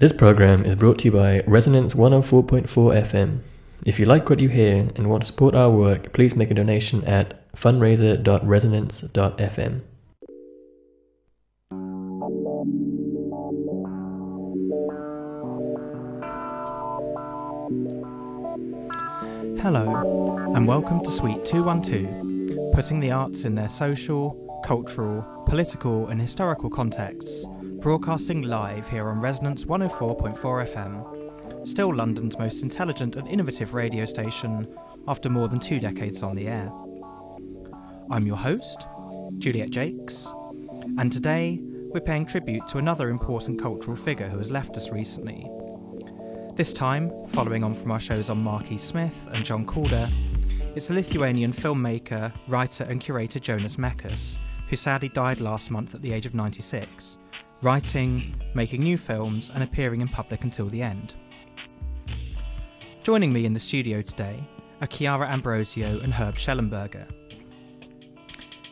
This program is brought to you by Resonance 104.4 FM. If you like what you hear and want to support our work, please make a donation at fundraiser.resonance.fm. Hello, and welcome to Suite 212, putting the arts in their social, cultural, political, and historical contexts, broadcasting live here on Resonance 104.4 FM, still London's most intelligent and innovative radio station after more than two decades on the air. I'm your host, Juliet Jacques, and today we're paying tribute to another important cultural figure who has left us recently. This time, following on from our shows on Marquis Smith and John Calder, it's the Lithuanian filmmaker, writer, and curator Jonas Mekas, who sadly died last month at the age of 96, writing, making new films, and appearing in public until the end. Joining me in the studio today are Chiara Ambrosio and Herb Schellenberger.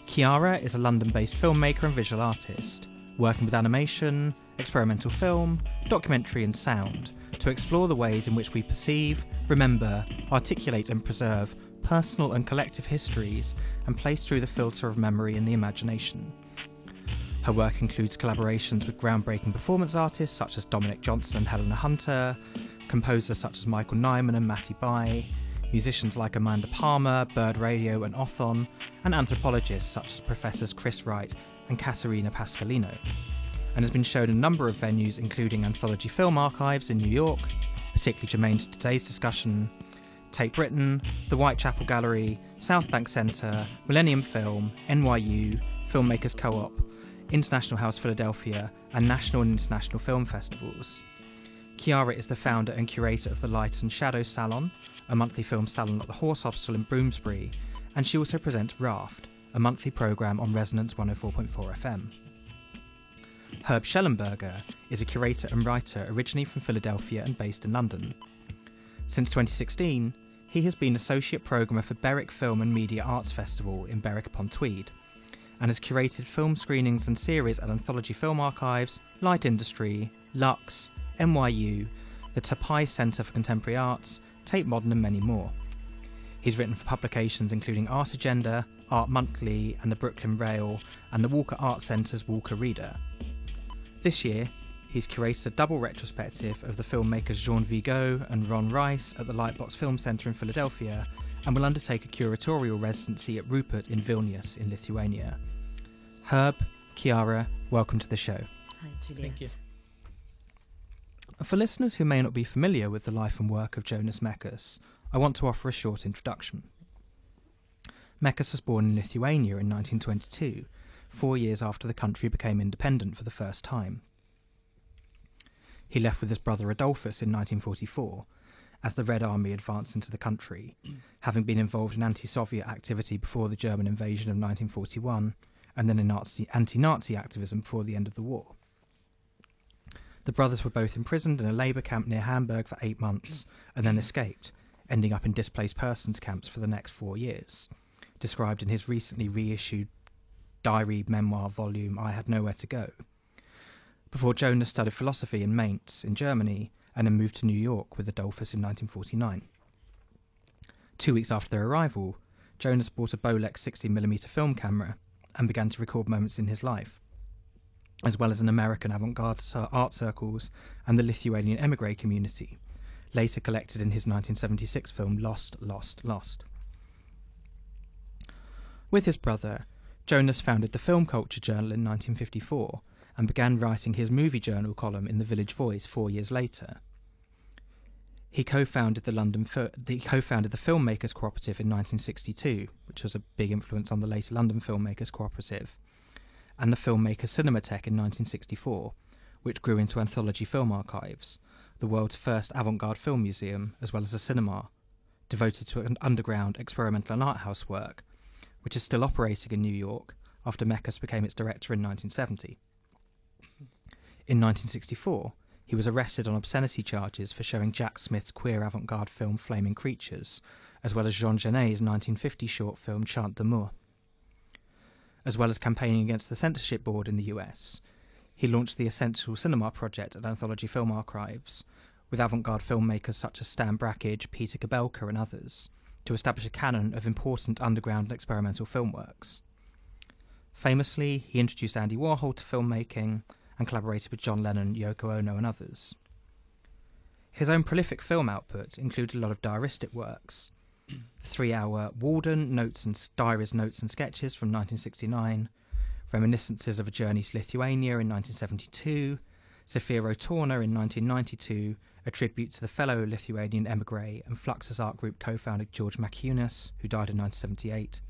Chiara is a London based filmmaker and visual artist, working with animation, experimental film, documentary, and sound to explore the ways in which we perceive, remember, articulate, and preserve personal and collective histories and place through the filter of memory and the imagination. Her work includes collaborations with groundbreaking performance artists such as Dominic Johnson and Helena Hunter, composers such as Michael Nyman and Matty Bai, musicians like Amanda Palmer, Bird Radio, and Othon, and anthropologists such as Professors Chris Wright and Caterina Pasqualino, and has been shown a number of venues including Anthology Film Archives in New York, particularly germane to today's discussion, Tate Britain, the Whitechapel Gallery, South Bank Centre, Millennium Film, NYU, Filmmakers Co op, International House Philadelphia, and national and international film festivals. Chiara is the founder and curator of the Light and Shadow Salon, a monthly film salon at the Horse Hospital in Bloomsbury, and she also presents Raft, a monthly programme on Resonance 104.4 FM. Herb Schellenberger is a curator and writer originally from Philadelphia and based in London. Since 2016, he has been associate programmer for Berwick Film and Media Arts Festival in Berwick upon Tweed, and has curated film screenings and series at Anthology Film Archives, Light Industry, Lux, NYU, the Taipei Centre for Contemporary Arts, Tate Modern, and many more. He's written for publications including Art Agenda, Art Monthly, and the Brooklyn Rail, and the Walker Art Centre's Walker Reader. This year, he's curated a double retrospective of the filmmakers Jean Vigo and Ron Rice at the Lightbox Film Centre in Philadelphia and will undertake a curatorial residency at Rupert in Vilnius in Lithuania. Herb, Chiara, welcome to the show. Hi, Juliet. Thank you. For listeners who may not be familiar with the life and work of Jonas Mekas, I want to offer a short introduction. Mekas was born in Lithuania in 1922, four years after the country became independent for the first time. He left with his brother Adolfas in 1944 as the Red Army advanced into the country, having been involved in anti Soviet activity before the German invasion of 1941 and then in anti Nazi activism before the end of the war. The brothers were both imprisoned in a labour camp near Hamburg for eight months and then escaped, ending up in displaced persons camps for the next four years, described in his recently reissued diary memoir volume I Had Nowhere to Go. Before Jonas studied philosophy in Mainz, in Germany, and then moved to New York with Adolfas in 1949. Two weeks after their arrival, Jonas bought a Bolex 60mm film camera and began to record moments in his life, as well as in American avant garde art circles and the Lithuanian emigre community, later collected in his 1976 film Lost, Lost, Lost. With his brother, Jonas founded the Film Culture Journal in 1954 and began writing his movie journal column in the Village Voice four years later. He co-founded the London he co-founded the Filmmakers Cooperative in 1962, which was a big influence on the later London Filmmakers Cooperative, and the Filmmakers Cinematheque in 1964, which grew into Anthology Film Archives, the world's first avant-garde film museum, as well as a cinema, devoted to an underground experimental and art house work which is still operating in New York after Mekas became its director in 1970. In 1964, he was arrested on obscenity charges for showing Jack Smith's queer avant garde film Flaming Creatures, as well as Jean Genet's 1950 short film Chant d'amour. As well as campaigning against the censorship board in the US, He launched the Essential Cinema Project at Anthology Film Archives, with avant garde filmmakers such as Stan Brakhage, Peter Kubelka, and others, to establish a canon of important underground and experimental film works. Famously, he introduced Andy Warhol to filmmaking and collaborated with John Lennon, Yoko Ono, and others. His own prolific film output included a lot of diaristic works, three hour Walden Notes and Diaries, Notes and Sketches from 1969, Reminiscences of a Journey to Lithuania in 1972, Zefiro Torna in 1992, a tribute to the fellow Lithuanian emigre and Fluxus art group co founder George Maciunas, who died in 1978.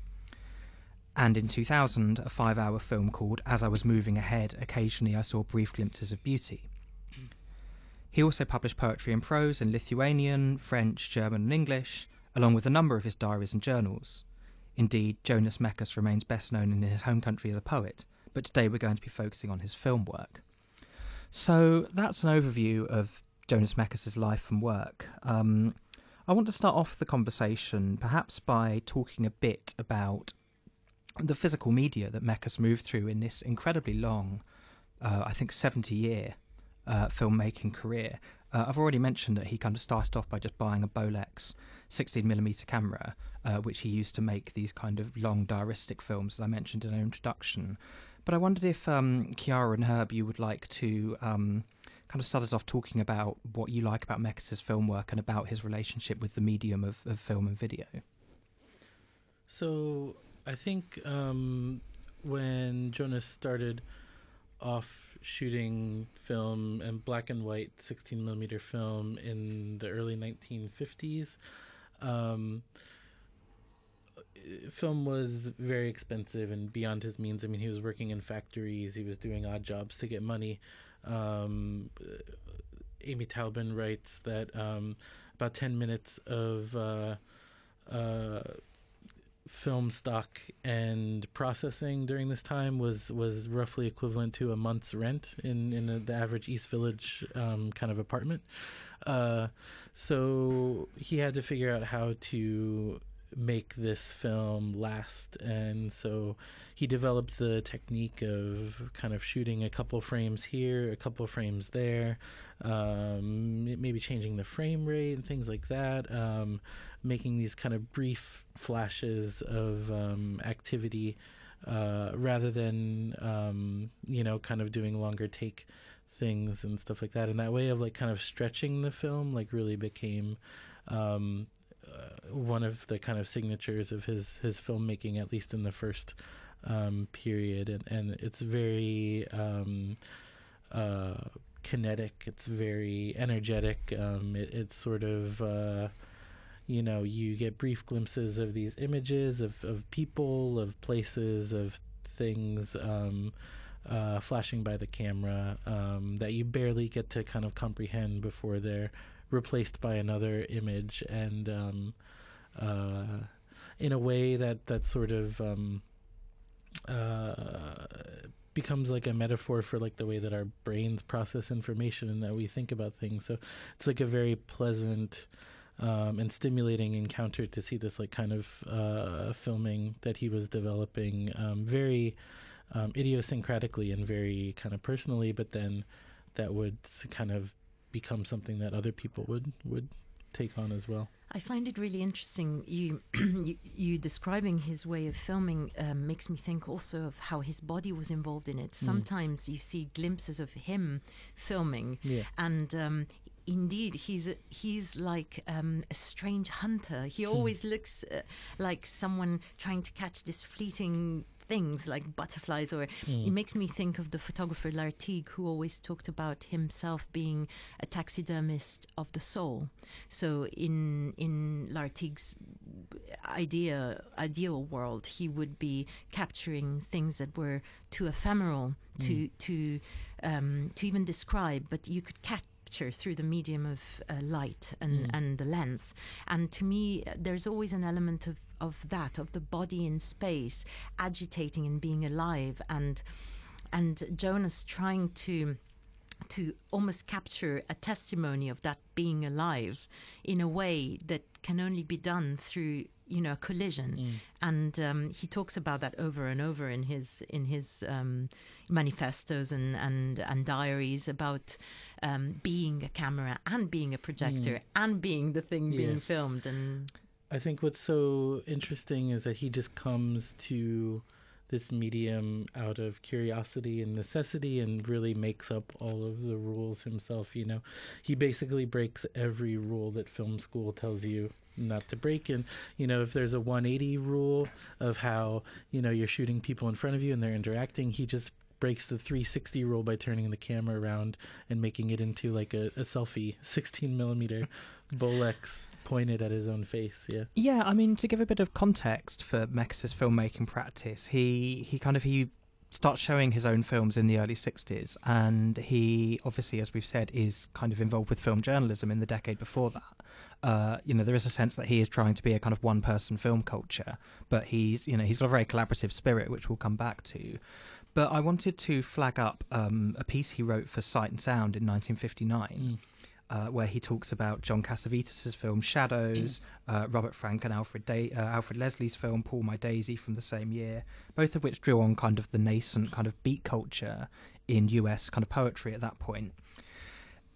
And in 2000, a five hour film called As I Was Moving Ahead, occasionally I saw brief glimpses of beauty. He also published poetry and prose in Lithuanian, French, German, and English, along with a number of his diaries and journals. Indeed, Jonas Mekas remains best known in his home country as a poet, but today we're going to be focusing on his film work. So that's an overview of Jonas Mekas' life and work. Um, I want to start off the conversation perhaps by talking a bit about the physical media that Mekas moved through in this incredibly long, uh, I think, 70 year uh, filmmaking career. Uh, I've already mentioned that he kind of started off by just buying a Bolex 16mm camera, uh, which he used to make these kind of long diaristic films that I mentioned in our introduction. But I wondered if um, Chiara and Herb, you would like to um, kind of start us off talking about what you like about Mekas' film work and about his relationship with the medium of, of film and video. So I think um, when Jonas started off shooting film and black and white 16 millimeter film in the early 1950s. Um, film was very expensive and beyond his means. I mean, he was working in factories, he was doing odd jobs to get money. Um, Amy Taubin writes that um, about 10 minutes of uh, uh, film stock and processing during this time was was roughly equivalent to a month's rent in in a, the average East Village um, kind of apartment. Uh, so he had to figure out how to make this film last. And so he developed the technique of kind of shooting a couple frames here a couple frames there um, maybe changing the frame rate and things like that um, making these kind of brief flashes of um, activity uh, rather than um, you know kind of doing longer take things and stuff like that. And that way of like kind of stretching the film like really became um, uh, one of the kind of signatures of his his filmmaking, at least in the first um, period, and and it's very um, uh, kinetic. It's very energetic. Um, it, it's sort of uh, you know you get brief glimpses of these images of of people, of places, of things. Um, uh, flashing by the camera um, that you barely get to kind of comprehend before they're replaced by another image, and um, uh, in a way that that sort of um, uh, becomes like a metaphor for like the way that our brains process information and that we think about things. So it's like a very pleasant. Um, and stimulating encounter to see this like kind of uh, filming that he was developing um, very um, idiosyncratically and very kind of personally, but then that would kind of become something that other people would would take on as well. I find it really interesting. You, you, you, describing his way of filming um, makes me think also of how his body was involved in it. Mm. Sometimes mm. you see glimpses of him filming, yeah. and um, indeed he's he's like um, a strange hunter. He hmm. always looks uh, like someone trying to catch this fleeting things like butterflies, or mm. it makes me think of the photographer Lartigue, who always talked about himself being a taxidermist of the soul. So in in Lartigue's idea ideal world, he would be capturing things that were too ephemeral to mm. to um, to even describe, but you could catch through the medium of uh, light and, mm. and the lens. And to me, there's always an element of, of that, of the body in space agitating and being alive, and and Jonas trying to to almost capture a testimony of that being alive in a way that can only be done through you know, a collision, Mm. and um, he talks about that over and over in his in his um, manifestos and and and diaries about um, being a camera and being a projector and being the thing being filmed and I think what's so interesting is that he just comes to this medium out of curiosity and necessity and really makes up all of the rules himself, you know. He basically breaks every rule that film school tells you not to break and you know if there's a 180 rule of how you know you're shooting people in front of you and they're interacting he just breaks the 360 rule by turning the camera around and making it into like a, a selfie 16 millimeter bolex pointed at his own face yeah. Yeah, I mean, to give a bit of context for Mekas's filmmaking practice, he he kind of he starts showing his own films in the early 60s and he obviously as we've said is kind of involved with film journalism in the decade before that. Uh, you know there is a sense that he is trying to be a kind of one person film culture but he's you know he's got a very collaborative spirit which we'll come back to. But i wanted to flag up um, a piece he wrote for sight and sound in 1959 uh, where he talks about John Cassavetes' film Shadows, uh, Robert Frank and Alfred da- uh, Alfred Leslie's film Pull My Daisy from the same year, both of which drew on kind of the nascent kind of beat culture in US kind of poetry at that point.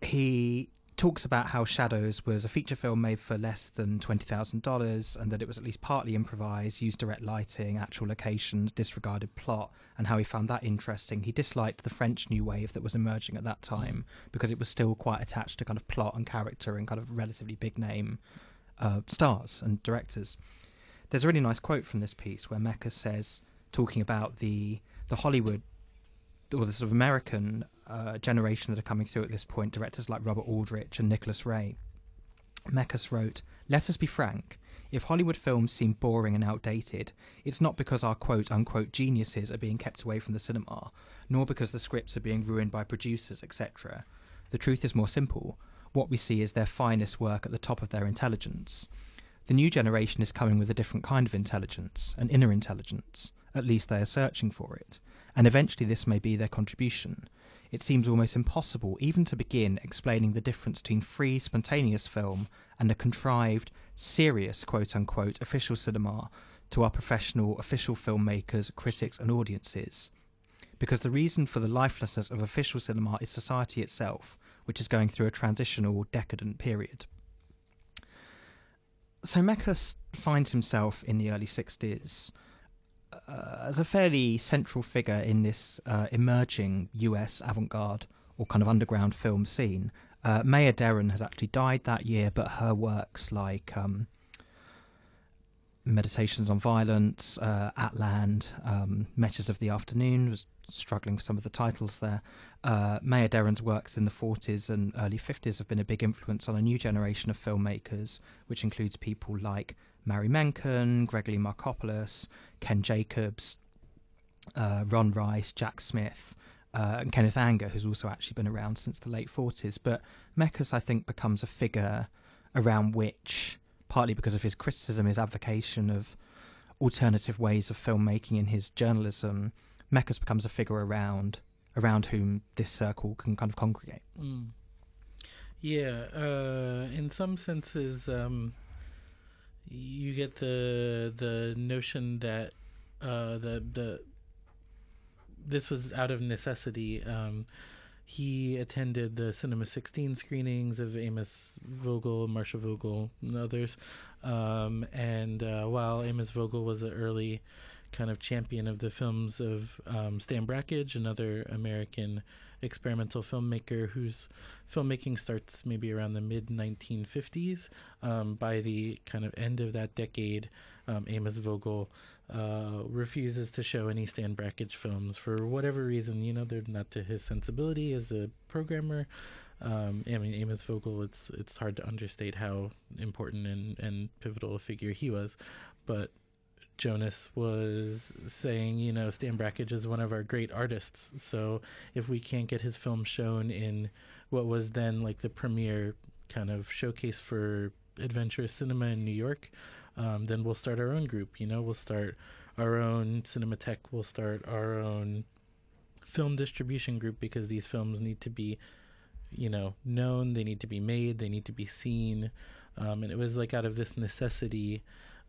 He talks about how Shadows was a feature film made for less than $20,000 and that it was at least partly improvised, used direct lighting, actual locations, disregarded plot, and how he found that interesting. He disliked the French new wave that was emerging at that time because it was still quite attached to kind of plot and character and kind of relatively big name uh, stars and directors. There's a really nice quote from this piece where Mekas says, talking about the the Hollywood or the sort of American generation that are coming through at this point, directors like Robert Aldrich and Nicholas Ray. Mekas wrote, Let us be frank. If Hollywood films seem boring and outdated, it's not because our quote unquote geniuses are being kept away from the cinema, nor because the scripts are being ruined by producers, etc. The truth is more simple. What we see is their finest work at the top of their intelligence. The new generation is coming with a different kind of intelligence, an inner intelligence. At least they are searching for it. And eventually this may be their contribution. It seems almost impossible even to begin explaining the difference between free, spontaneous film and a contrived, serious, quote unquote, official cinema to our professional, official filmmakers, critics, and audiences. Because the reason for the lifelessness of official cinema is society itself, which is going through a transitional, decadent period. So Mekas finds himself in the early 60s uh, as a fairly central figure in this uh, emerging US avant garde or kind of underground film scene. Uh, Maya Deren has actually died that year, but her works like um, Meditations on Violence, uh, At Land, um, Meshes of the Afternoon was struggling for some of the titles there. Uh, Maya Deren's works in the 40s and early 50s have been a big influence on a new generation of filmmakers, which includes people like Marie Menken, Gregory Markopoulos, Ken Jacobs, uh, Ron Rice, Jack Smith, uh, and Kenneth Anger, who's also actually been around since the late 40s. But Mekas, I think, becomes a figure around which, partly because of his criticism, his advocation of alternative ways of filmmaking in his journalism, Mekas becomes a figure around around whom this circle can kind of congregate. Mm. Yeah, uh, in some senses, um, you get the the notion that uh, the the this was out of necessity. Um, he attended the Cinema 16 screenings of Amos Vogel, Marcia Vogel, and others. Um, and uh, while Amos Vogel was an early kind of champion of the films of um, Stan Brakhage, another American experimental filmmaker whose filmmaking starts maybe around the mid 1950s. Um, by the kind of end of that decade, um, Amos Vogel uh, refuses to show any Stan Brakhage films for whatever reason. You know, they're not to his sensibility as a programmer. Um, I mean, Amos Vogel. It's it's hard to understate how important and, and pivotal a figure he was, but Jonas was saying, you know, Stan Brakhage is one of our great artists. So if we can't get his film shown in what was then like the premier kind of showcase for adventurous cinema in New York, um, then we'll start our own group. You know, we'll start our own Cinematheque. We'll start our own film distribution group because these films need to be, you know, known. They need to be made. They need to be seen. Um, and it was like out of this necessity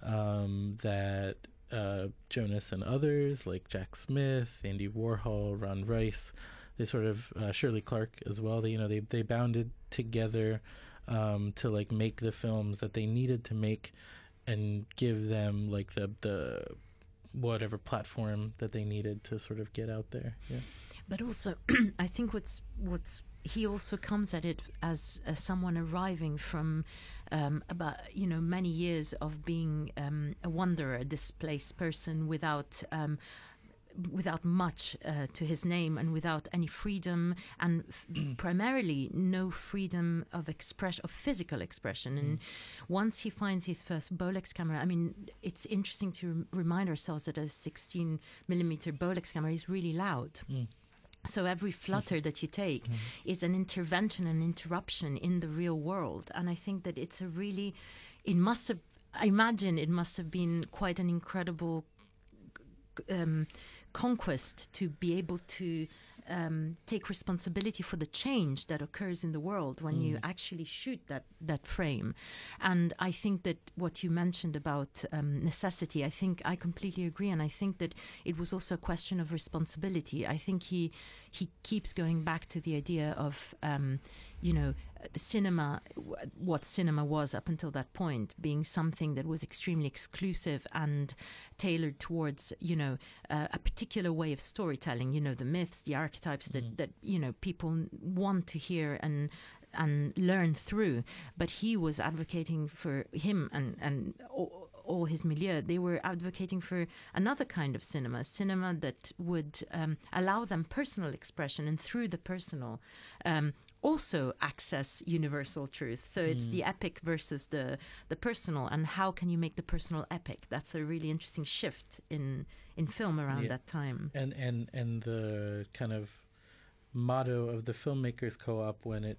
um, that uh, Jonas and others like Jack Smith, Andy Warhol, Ron Rice, they sort of uh, Shirley Clarke as well. They you know they they bounded together um, to like make the films that they needed to make and give them like the the whatever platform that they needed to sort of get out there. Yeah. But also, I think what's what's he also comes at it as, as someone arriving from um, about you know many years of being um, a wanderer, a displaced person without. Um, without much uh, to his name and without any freedom and f- primarily no freedom of expression of physical expression. And once he finds his first Bolex camera I mean it's interesting to rem- remind ourselves that a 16 millimeter Bolex camera is really loud so every flutter that you take is an intervention and interruption in the real world. And i think that it's a really it must have i imagine it must have been quite an incredible um, conquest to be able to um, take responsibility for the change that occurs in the world when you actually shoot that that frame. And I think that what you mentioned about um, necessity, I think I completely agree, and I think that it was also a question of responsibility. I think he he keeps going back to the idea of um, you know cinema what cinema was up until that point being something that was extremely exclusive and tailored towards you know uh, a particular way of storytelling you know the myths the archetypes that that you know people want to hear and and learn through. But he was advocating for him and and all, all his milieu, they were advocating for another kind of cinema, cinema that would um, allow them personal expression and through the personal um, also access universal truth. So it's the epic versus the the personal, and how can you make the personal epic? That's a really interesting shift in in film around Yeah. that time. and and and the kind of motto of the filmmakers co-op when it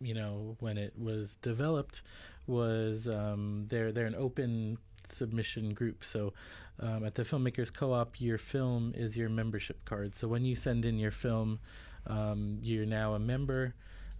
you know when it was developed was um, they're they're an open submission group so um, at the filmmakers co-op your film is your membership card so when you send in your film um, you're now a member.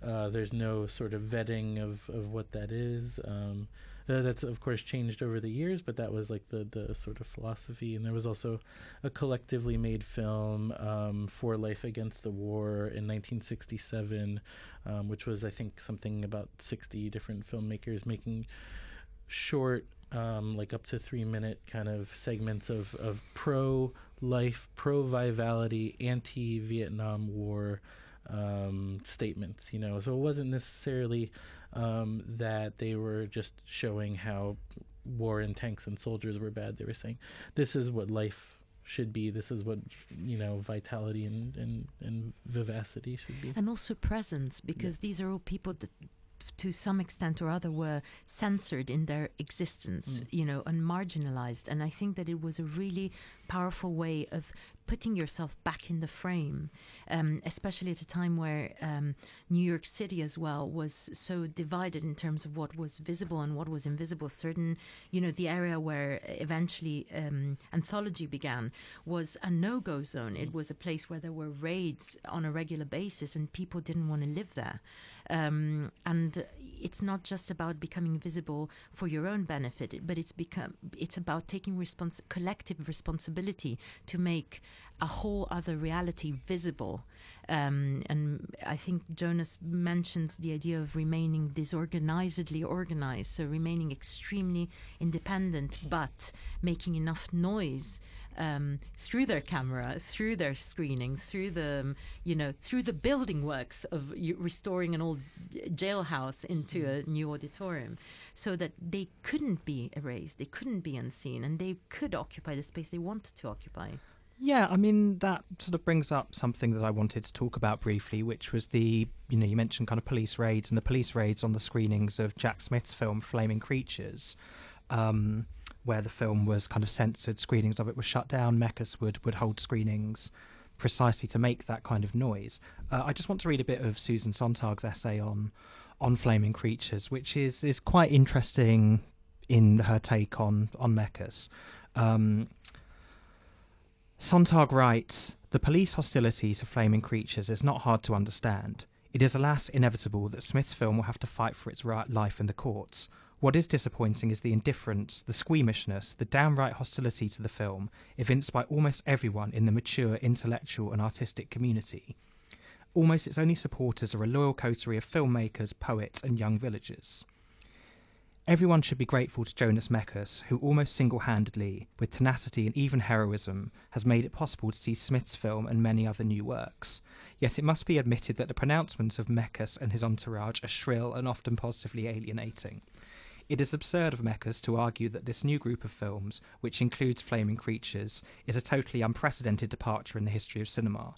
Uh, there's no sort of vetting of, of what that is. Um, that's of course changed over the years but that was like the, the sort of philosophy. And there was also a collectively made film um, for Life Against the War in 1967, um, which was, I think, something about 60 different filmmakers making short, um, like up to three minute kind of segments of, of pro life, pro vitality, anti Vietnam War um, statements, you know. So it wasn't necessarily um, that they were just showing how war and tanks and soldiers were bad. They were saying this is what life should be. This is what you know vitality and and, and vivacity should be. and also presence because these are all people that to some extent or other were censored in their existence mm. you know and marginalized. And i think that it was a really powerful way of putting yourself back in the frame um, especially at a time where um, new york city as well was so divided in terms of what was visible and what was invisible. Certain you know the area where eventually um, anthology began was a no-go zone. It was a place where there were raids on a regular basis and people didn't want to live there. Um, and it's not just about becoming visible for your own benefit, but it's become it's about taking respons- collective responsibility to make a whole other reality visible. Um, and I think Jonas mentions the idea of remaining disorganizedly organized, so remaining extremely independent, but making enough noise um, through their camera, through their screenings, through the um, you know through the building works of restoring an old jailhouse into a new auditorium, so that they couldn't be erased, they couldn't be unseen, and they could occupy the space they wanted to occupy. Yeah, I mean that sort of brings up something that I wanted to talk about briefly, which was the you know you mentioned kind of police raids and the police raids on the screenings of Jack Smith's film Flaming Creatures, um, where the film was kind of censored, screenings of it were shut down. Mekas would would hold screenings precisely to make that kind of noise. Uh, I just want to read a bit of Susan Sontag's essay on on Flaming Creatures, which is is quite interesting in her take on on Mekas. Um, Sontag writes The police hostility to flaming creatures is not hard to understand. It is alas inevitable that Smith's film will have to fight for its right life in the courts. What is disappointing is the indifference, the squeamishness, the downright hostility to the film evinced by almost everyone in the mature intellectual and artistic community. Almost its only supporters are a loyal coterie of filmmakers, poets, and young villagers. Everyone should be grateful to Jonas Mekas, who almost single handedly, with tenacity and even heroism, has made it possible to see Smith's film and many other new works. Yet it must be admitted that the pronouncements of Mekas and his entourage are shrill and often positively alienating. It is absurd of Mekas to argue that this new group of films, which includes Flaming Creatures, is a totally unprecedented departure in the history of cinema.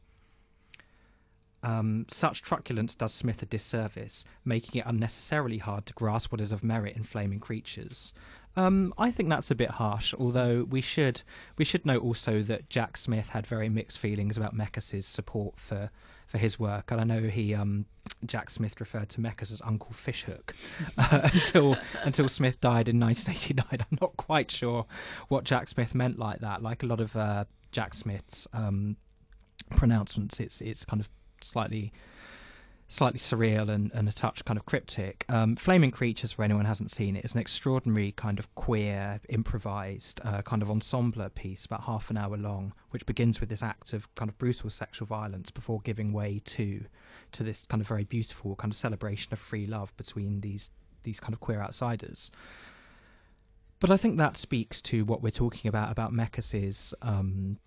Um, such truculence does Smith a disservice, making it unnecessarily hard to grasp what is of merit in flaming creatures. Um, I think that's a bit harsh, although we should we should note also that Jack Smith had very mixed feelings about Mekas's support for, for his work, and I know he um, Jack Smith referred to Mekas as Uncle Fishhook uh, until until Smith died in 1989. I'm not quite sure what Jack Smith meant like that. Like a lot of uh, Jack Smith's um, pronouncements, it's it's kind of slightly slightly surreal and, and a touch kind of cryptic. Um, Flaming Creatures, for anyone hasn't seen it, is an extraordinary kind of queer, improvised uh, kind of ensemble piece, about half an hour long, which begins with this act of kind of brutal sexual violence before giving way to to this kind of very beautiful kind of celebration of free love between these these kind of queer outsiders. But I think that speaks to what we're talking about about Mekas's um,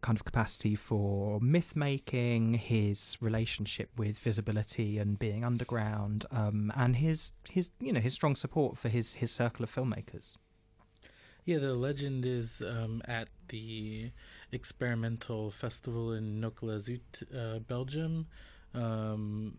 kind of capacity for myth making, his relationship with visibility and being underground, um, and his his you know his strong support for his his circle of filmmakers. Yeah, the legend is um, at the experimental festival in Knokke-le-Zoute, uh, Belgium, um,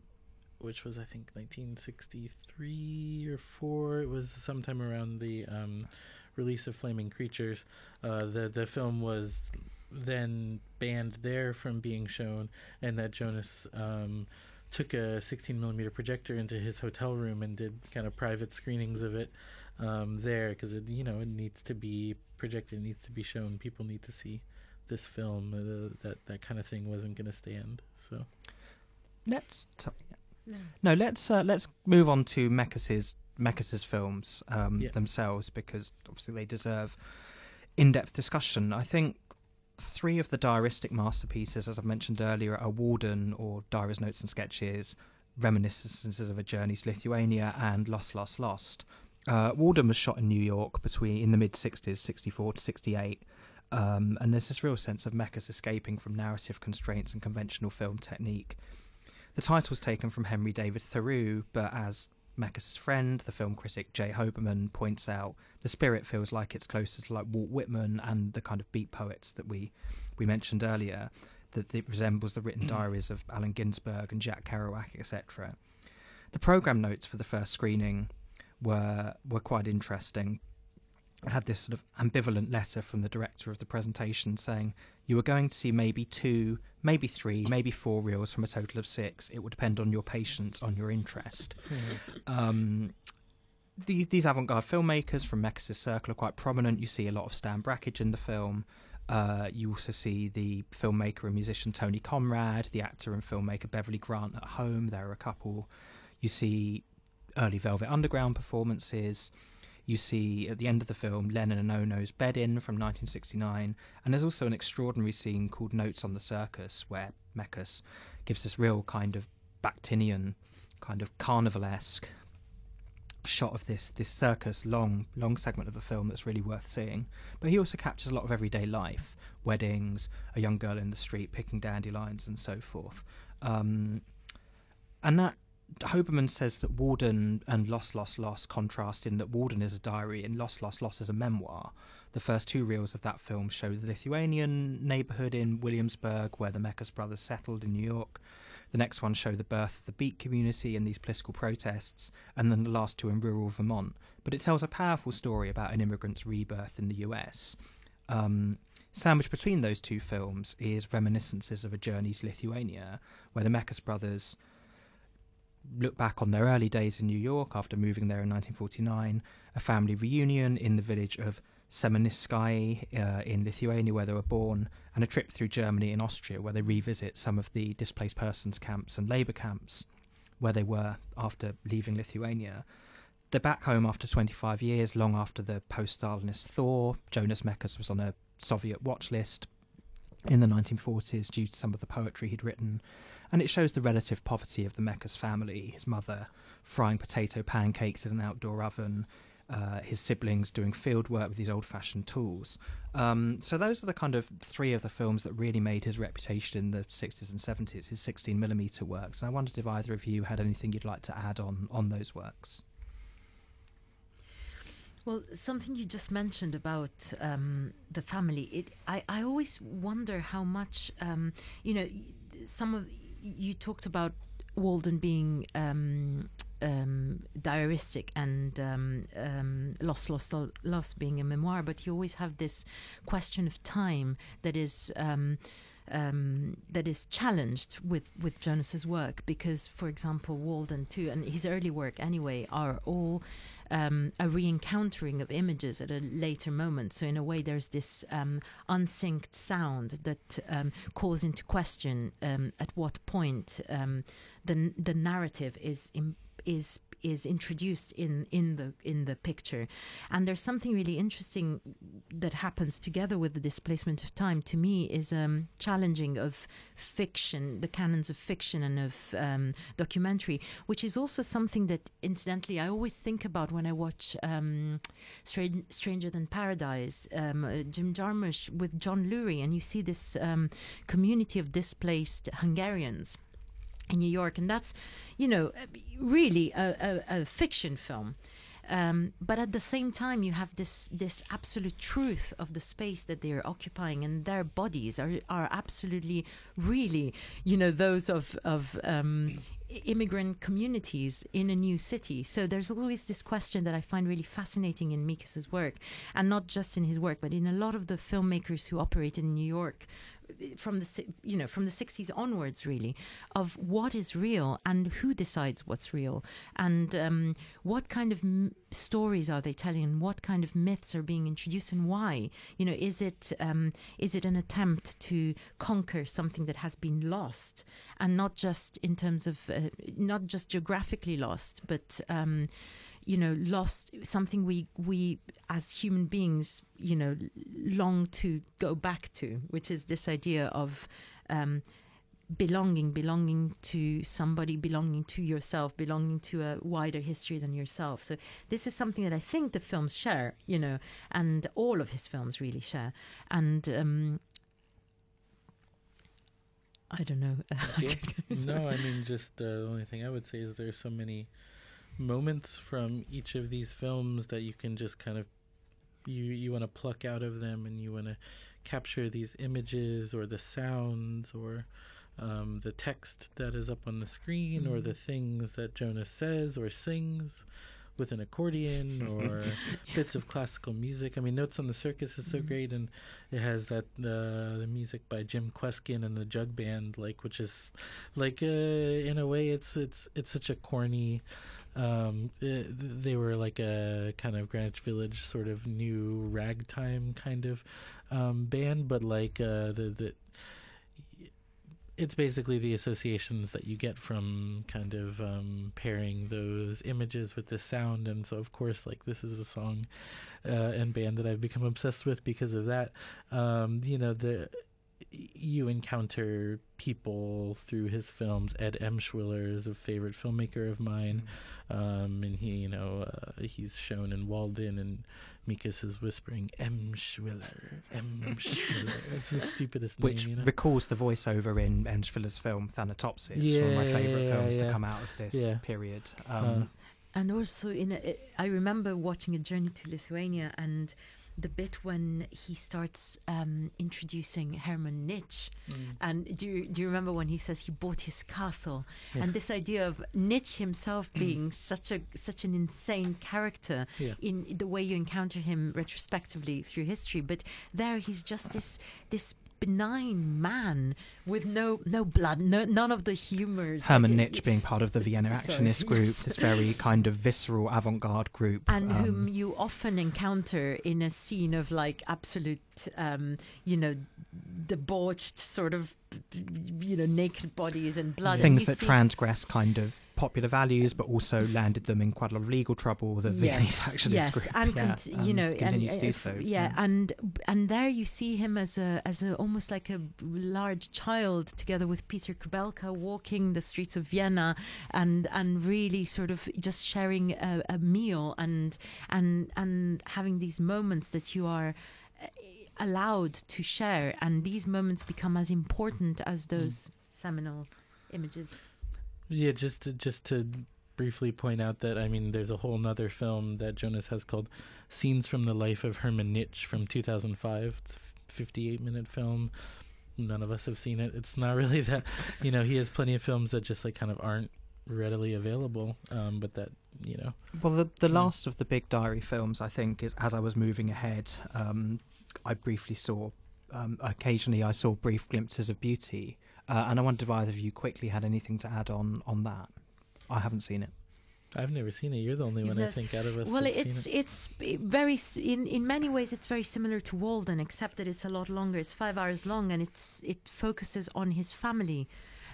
which was I think 1963 or four. It was sometime around the um, release of Flaming Creatures. Uh, the the film was then banned there from being shown, and that Jonas um, took a 16 millimeter projector into his hotel room and did kind of private screenings of it um, there because it you know it needs to be projected, it needs to be shown. People need to see this film. Uh, that that kind of thing wasn't going to stand. So let's t- no. let's uh, let's move on to Mekas's Mekas's films um, yeah. themselves because obviously they deserve in-depth discussion. I think three of the diaristic masterpieces, as I've mentioned earlier, are Walden or Diaries, Notes and Sketches, Reminiscences of a Journey to Lithuania, and Lost, Lost, Lost. Uh, Walden was shot in New York between in the mid 60s, 64 to 68. Um, and there's this real sense of Mekas escaping from narrative constraints and conventional film technique. The title's taken from Henry David Thoreau, but as Mekas's friend, the film critic J. Hoberman, points out, the spirit feels like it's closer to like Walt Whitman and the kind of beat poets that we we mentioned earlier. That it resembles the written mm. diaries of Allen Ginsberg and Jack Kerouac, etc. The program notes for the first screening were were quite interesting. I had this sort of ambivalent letter from the director of the presentation saying you were going to see maybe two, maybe three, maybe four reels from a total of six. It would depend on your patience, on your interest. Mm-hmm. Um, these these avant-garde filmmakers from Mekas's circle are quite prominent. You see a lot of Stan Brakhage in the film. Uh, you also see the filmmaker and musician Tony Conrad, the actor and filmmaker Beverly Grant at home. There are a couple. You see early Velvet Underground performances. You see at the end of the film Lennon and Ono's Bed In from 1969, and there's also an extraordinary scene called Notes on the Circus where Mekas gives this real kind of Bakhtinian, kind of carnivalesque shot of this this circus long long segment of the film that's really worth seeing. But he also captures a lot of everyday life weddings a young girl in the street picking dandelions and so forth. Um, and that Hoberman says that Walden and Lost, Lost, Lost contrast in that Walden is a diary and Lost, Lost, Lost is a memoir. The first two reels of that film show the Lithuanian neighborhood in Williamsburg, where the Mekas brothers settled in New York. The next one show the birth of the beat community and these political protests, and then the last two in rural Vermont. But it tells a powerful story about an immigrant's rebirth in the US. Um, sandwiched between those two films is Reminiscences of a Journey to Lithuania, where the Mekas brothers look back on their early days in New York after moving there in 1949, a family reunion in the village of Semeniškiai uh, in Lithuania, where they were born, and a trip through Germany and Austria, where they revisit some of the displaced persons camps and labour camps. where they were after leaving Lithuania. They're back home after 25 years, long after the post Stalinist thaw. Jonas Mekas was on a Soviet watch list in the 1940s due to some of the poetry he'd written. And it shows the relative poverty of the Mekas family his mother frying potato pancakes in an outdoor oven, uh, his siblings doing field work with these old fashioned tools. Um, so, those are the kind of three of the films that really made his reputation in the 60s and 70s, his 16mm works. And I wondered if either of you had anything you'd like to add on, on those works. Well, something you just mentioned about um, the family, it, I, I always wonder how much, um, you know, some of you talked about Walden being um, um, diaristic and um, um, Lost, Lost, Lost being a memoir, but you always have this question of time that is. Um, that is challenged with, with Jonas's work because, for example, Walden too, and his early work anyway, are all um, a re-encountering of images at a later moment. So in a way, there's this um, unsynced sound that um, calls into question um, at what point um, the the narrative is is is introduced in in the in the picture. And there's something really interesting that happens together with the displacement of time to me is um challenging of fiction the canons of fiction and of um, documentary which is also something that incidentally I always think about when I watch um, Stranger Than Paradise um, uh, Jim Jarmusch with John Lurie and you see this um, community of displaced Hungarians in New York, and that's, you know, really a, a, a fiction film. Um, but at the same time, you have this this absolute truth of the space that they are occupying, and their bodies are are absolutely, really, you know, those of of um, immigrant communities in a new city. So there's always this question that I find really fascinating in Mekas's work, and not just in his work, but in a lot of the filmmakers who operate in New York from the you know from the 60s onwards really of what is real and who decides what's real and um, what kind of stories are they telling and what kind of myths are being introduced and why? You know is it um, is it an attempt to conquer something that has been lost and not just in terms of uh, not just geographically lost but um, you know lost something we we as human beings you know long to go back to which is this idea of um, belonging belonging to somebody belonging to yourself belonging to a wider history than yourself. So this is something that i think the films share you know and all of his films really share. And um, I don't know. no, I mean, just uh, the only thing I would say is there's so many moments from each of these films that you can just kind of you you want to pluck out of them and you want to capture these images or the sounds or um, the text that is up on the screen mm-hmm. or the things that Jonas says or sings with an accordion or bits of classical music. I mean, Notes on the Circus is so mm-hmm. great, and it has that uh, the music by Jim Kweskin and the Jug Band, like which is like uh, in a way it's it's it's such a corny um, it, they were like a kind of Greenwich Village sort of new ragtime kind of um, band, but like uh, the the it's basically the associations that you get from kind of um, pairing those images with the sound. And so of course like this is a song uh, and band that i've become obsessed with because of that. Um, you know the you encounter people through his films. Ed Emshwiller is a favorite filmmaker of mine, mm-hmm. um, and he, you know, uh, he's shown in Walden, and Mekas is whispering Emshwiller, Emshwiller. it's the stupidest Which you know? recalls the voiceover in Emshwiller's film Thanatopsis, yeah, one of my favorite films yeah. to come out of this yeah. period. Um, uh, and also, in a, I remember watching a journey to Lithuania and the bit when he starts um, introducing Hermann Nitsch. Mm. And do you, do you remember when he says he bought his castle? Yeah. And this idea of Nitsch himself being such a such an insane character yeah. in the way you encounter him retrospectively through history, but there he's just this this benign man with no no blood, no, none of the humours. Hermann Nitsch being part of the Vienna Actionist group, yes. this very kind of visceral avant-garde group, and um, whom you often encounter in a scene of like absolute um, you know debauched sort of you know naked bodies and blood. and Things that see- transgress kind of popular values, but also landed them in quite a lot of legal trouble. The Viennese actually yes, script, and yeah, cont- you um, know, and, to uh, do f- so. Yeah, and and there you see him as a as a almost like a large child, together with Peter Kubelka, walking the streets of Vienna, and and really sort of just sharing a, a meal and and and having these moments that you are. Allowed to share, and these moments become as important as mm. those seminal images. Yeah, just to, just to briefly point out that I mean, there's a whole nother film that Jonas has called "Scenes from the Life of Hermann Nitsch" from 2005. It's a 58 minute film. None of us have seen it. It's not really that, you know, he has plenty of films that just like kind of aren't readily available. Um, but that you know, Well, the the Hmm. last of the big diary films, I think, is as I was moving ahead, um, I briefly saw. Um, occasionally, I saw brief glimpses of beauty, uh, and I wondered if either of you quickly had anything to add on on that. I haven't seen it. I've never seen it. You're the only You've one I think out of us. Well, that's seen it's it. it's very in in many ways it's very similar to Walden, except that it's a lot longer. It's five hours long, and it's it focuses on his family.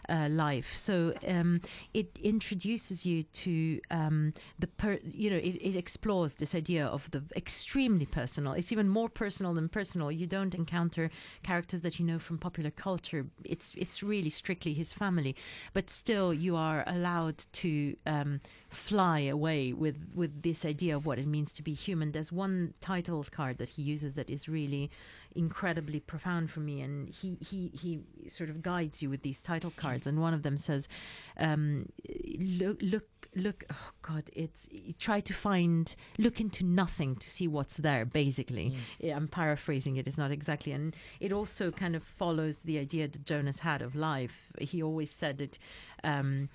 Uh, life, so um, it introduces you to um, the per, you know it, it explores this idea of the extremely personal. It's even more personal than personal. You don't encounter characters that you know from popular culture. It's it's really strictly his family, but still you are allowed to um, fly away with with this idea of what it means to be human. There's one title card that he uses that is really incredibly profound for me, and he he he sort of guides you with these title cards, and one of them says, um, "Look look." Look, oh God! It's try to find, look into nothing to see what's there. Basically, Yeah, I'm paraphrasing it. It's not exactly, and it also kind of follows the idea that Jonas had of life. He always said that um,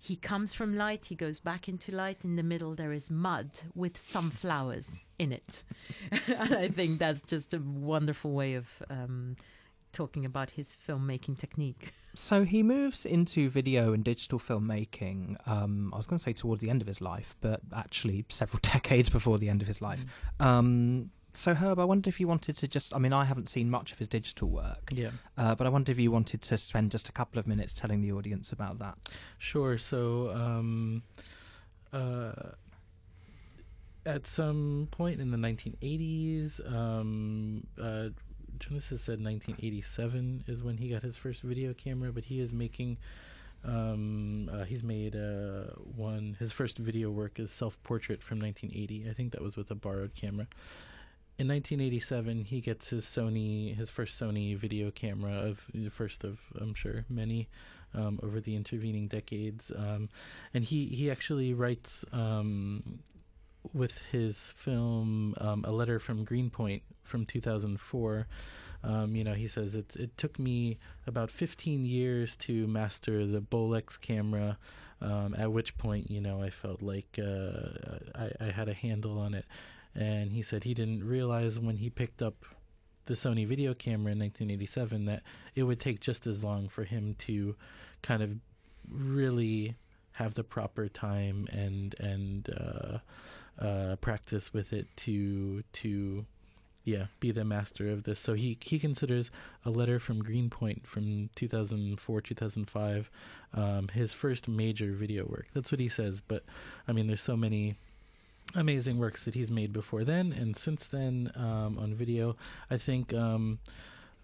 he comes from light, he goes back into light. In the middle, there is mud with some flowers in it. and I think that's just a wonderful way of um, talking about his filmmaking technique. So he moves into video and digital filmmaking. Um, I was going to say towards the end of his life, but actually several decades before the end of his life. Um, so Herb, I wondered if you wanted to just—I mean, I haven't seen much of his digital work, yeah. uh, but I wondered if you wanted to spend just a couple of minutes telling the audience about that. Sure. So, um, uh, at some point in the 1980s, um, uh, has said 1987 is when he got his first video camera, but he is making. Um, uh, he's made uh, one. His first video work is self portrait from 1980. I think that was with a borrowed camera. In 1987, he gets his Sony, his first Sony video camera of the first of I'm sure many um, over the intervening decades. Um, and he, he actually writes um, with his film um, A Letter from Greenpoint from 2004. Um, you know, he says it, it took me about 15 years to master the Bolex camera, um, at which point, you know, I felt like uh, I, I had a handle on it. And he said he didn't realize when he picked up the Sony video camera in 1987 that it would take just as long for him to kind of really have the proper time and and uh, uh, practice with it to to yeah be the master of this. So he he considers a letter from Greenpoint from 2004 2005 um, his first major video work. That's what he says. But I mean, there's so many amazing works that he's made before then and since then um, on video. I think um,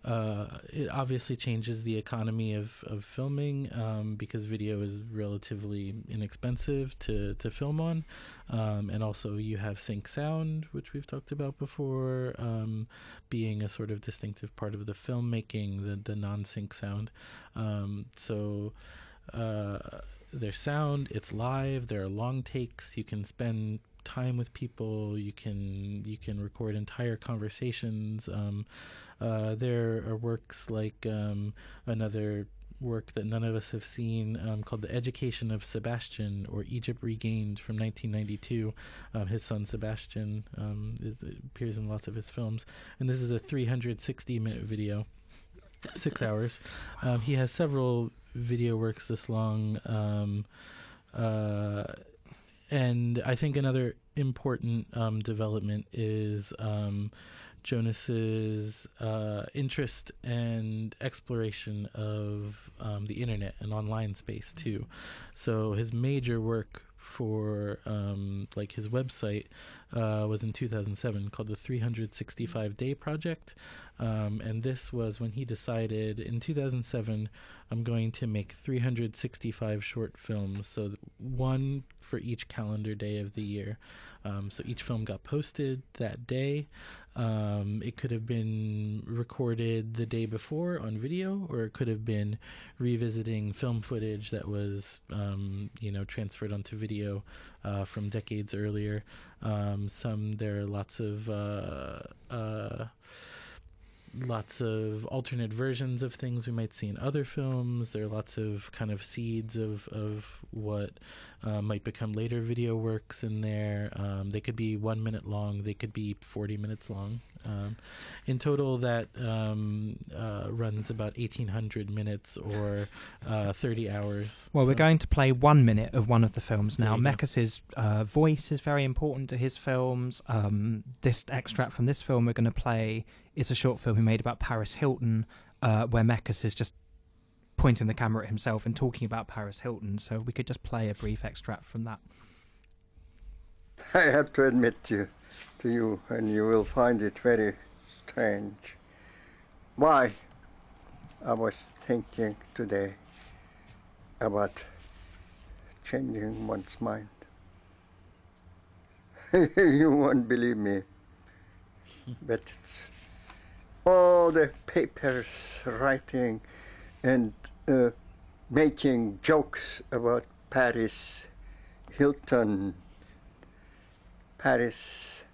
uh, it obviously changes the economy of, of filming um, because video is relatively inexpensive to, to film on. Um, and also, you have sync sound, which we've talked about before, um, being a sort of distinctive part of the filmmaking, the, the non sync sound. Um, so, uh, there's sound, it's live, there are long takes, you can spend time with people you can you can record entire conversations um, uh, there are works like um, another work that none of us have seen um, called The Education of Sebastian or Egypt Regained from 1992. Um, his son Sebastian um, is, appears in lots of his films. And this is a 360 minute video, six hours. Um, he has several video works this long. Um, uh, and I think another important um, development is um, Jonas's uh, interest and exploration of um, the internet and online space too. So his major work for um, like his website uh, was in 2007 called the 365 Day Project, um, and this was when he decided in 2007 I'm going to make 365 short films, so one for each calendar day of the year. Um, so each film got posted that day. Um, it could have been recorded the day before on video, or it could have been revisiting film footage that was, um, you know, transferred onto video uh, from decades earlier. Um, some there are lots of. Uh, uh, lots of alternate versions of things we might see in other films. There are lots of kind of seeds of of what uh, might become later video works in there. Um, they could be one minute long. They could be forty minutes long. Um, in total, that um, uh, runs about eighteen hundred minutes or uh, thirty hours. Well, So- we're going to play one minute of one of the films now. Mekas's uh, voice is very important to his films. Um, this extract from this film we're going to play is a short film he made about Paris Hilton, uh, where Mekas is just pointing the camera at himself and talking about Paris Hilton. So we could just play a brief extract from that. I have to admit to, to you, and you will find it very strange. Why? I was thinking today about changing one's mind. you won't believe me, but it's all the papers writing and uh, making jokes about Paris Hilton Paris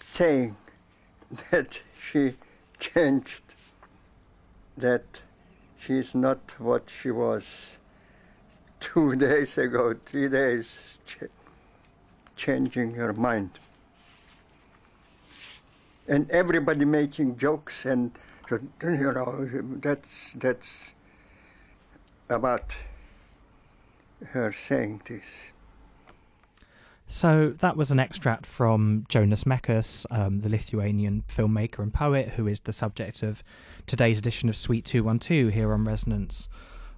saying that she changed, that she's not what she was two days ago, three days, ch- changing her mind. And everybody making jokes and you know that's that's about her saying this. So that was an extract from Jonas Mekas, um, the Lithuanian filmmaker and poet, who is the subject of today's edition of Suite 212 here on Resonance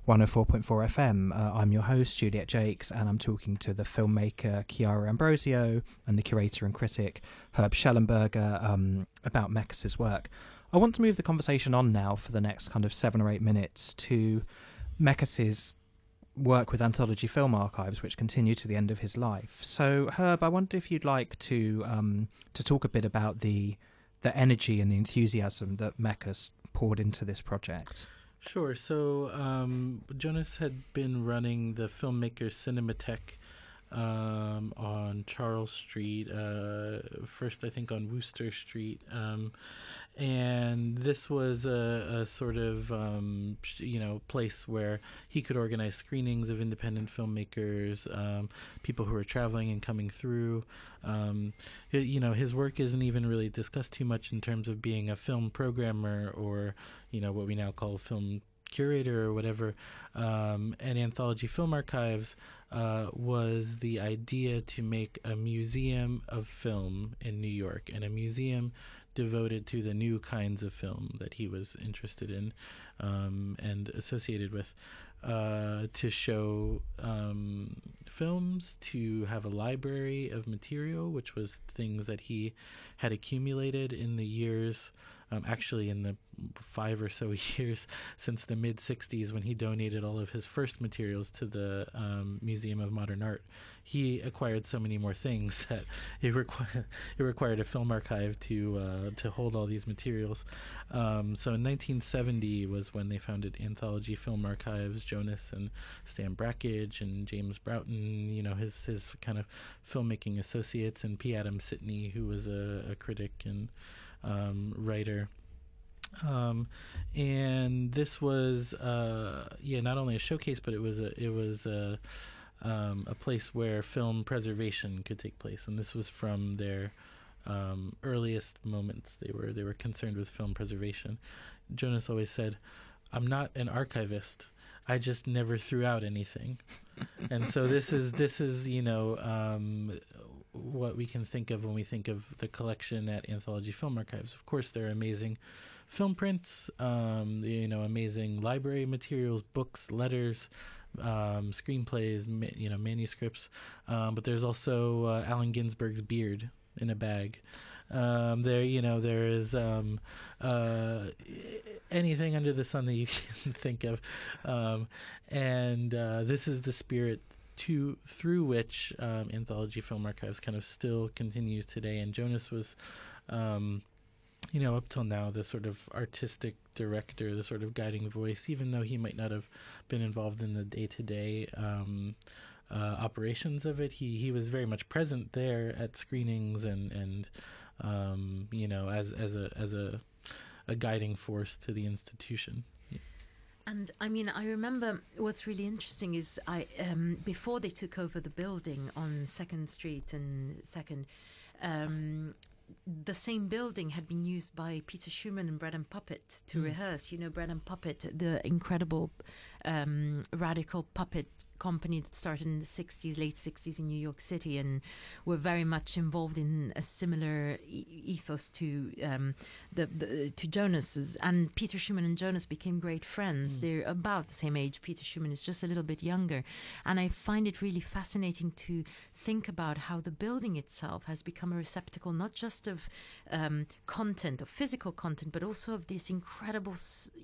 104.4 FM. Uh, I'm your host, Juliet Jacques, and I'm talking to the filmmaker Chiara Ambrosio and the curator and critic Herb Schellenberger um, about Mekas's work. I want to move the conversation on now for the next kind of seven or eight minutes to Mekas's work with Anthology Film Archives, which continue to the end of his life. So, Herb, I wonder if you'd like to um, to talk a bit about the the energy and the enthusiasm that Mekas poured into this project. Sure. So um, Jonas had been running the Filmmaker Cinematheque um, on Charles Street, uh, first I think on Wooster Street, um, and this was a, a sort of um, you know place where he could organize screenings of independent filmmakers, um, people who are traveling and coming through. Um, you know, his work isn't even really discussed too much in terms of being a film programmer or you know what we now call film curator or whatever. Um, and Anthology Film Archives uh, was the idea to make a museum of film in New York and a museum devoted to the new kinds of film that he was interested in um, and associated with. Uh, to show um, films, to have a library of material, which was things that he had accumulated in the years, um, actually in the five or so years since the mid 60s when he donated all of his first materials to the um, Museum of Modern Art. He acquired so many more things that it, requ- it required a film archive to uh, to hold all these materials. Um, so in 1970 was when they founded Anthology Film Archives. Jonas and Stan Brakhage and James Broughton, you know, his his kind of filmmaking associates, and P. Adam Sitney, who was a, a critic and um, writer. Um, and this was, uh, yeah, not only a showcase, but it was a, it was a, um, a place where film preservation could take place, and this was from their um, earliest moments. They were they were concerned with film preservation. Jonas always said, "I'm not an archivist. I just never threw out anything." and so this is this is you know um, what we can think of when we think of the collection at Anthology Film Archives. Of course, there are amazing film prints, um, you know, amazing library materials, books, letters, um, screenplays, ma- you know, manuscripts. Um, but there's also uh, Allen Ginsberg's beard in a bag. Um, there, you know, there is um, uh, anything under the sun that you can think of, um, and uh, this is the spirit to through which um, Anthology Film Archives kind of still continues today. And Jonas was, um, you know, up till now the sort of artistic director, the sort of guiding voice, even though he might not have been involved in the day to day operations of it. He he was very much present there at screenings and and um, you know as as a as a a guiding force to the institution. And I mean, I remember what's really interesting is I um, before they took over the building on Second Street and Second, um, the same building had been used by Peter Schumann and Bread and Puppet to Mm. rehearse. You know, Bread and Puppet, the incredible um, radical puppet company that started in the 60s, late 60s in New York City, and were very much involved in a similar e- ethos to um, the, the to Jonas's. And Peter Schumann and Jonas became great friends. Mm. They're about the same age. Peter Schumann is just a little bit younger, and I find it really fascinating to think about how the building itself has become a receptacle not just of um, content, of physical content, but also of this incredible,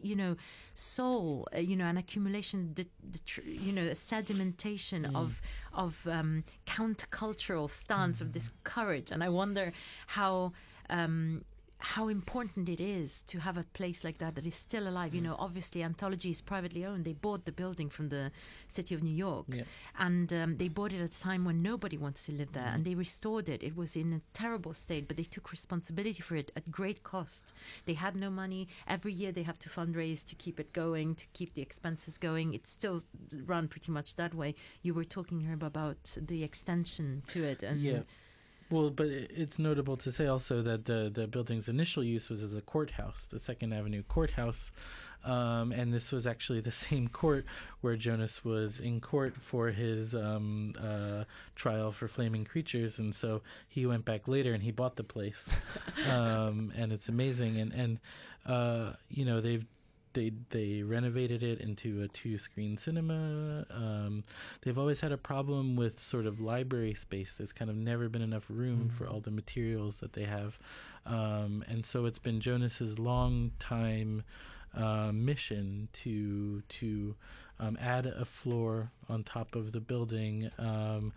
you know, soul, uh, you know, an accumulation, the tr- you know, a sedimentation Mm. of of um, countercultural stance of this courage, and I wonder how. Um, how important it is to have a place like that that is still alive. You know, obviously, Anthology is privately owned. They bought the building from the city of New York, Yeah. and um, they bought it at a time when nobody wanted to live there, and they restored it. It was in a terrible state, but they took responsibility for it at great cost. They had no money. Every year they have to fundraise to keep it going, to keep the expenses going. It's still run pretty much that way. You were talking here about the extension to it, and yeah. Well, but it's notable to say also that the the building's initial use was as a courthouse, the Second Avenue courthouse, um, and this was actually the same court where Jonas was in court for his um, uh, trial for flaming creatures, and so he went back later and he bought the place, um, and it's amazing, and and uh, you know they've. They, they renovated it into a two screen cinema. Um, they've always had a problem with sort of library space. There's kind of never been enough room for all the materials that they have, um, and so it's been Jonas's long time uh, mission to to um, add a floor on top of the building. Um,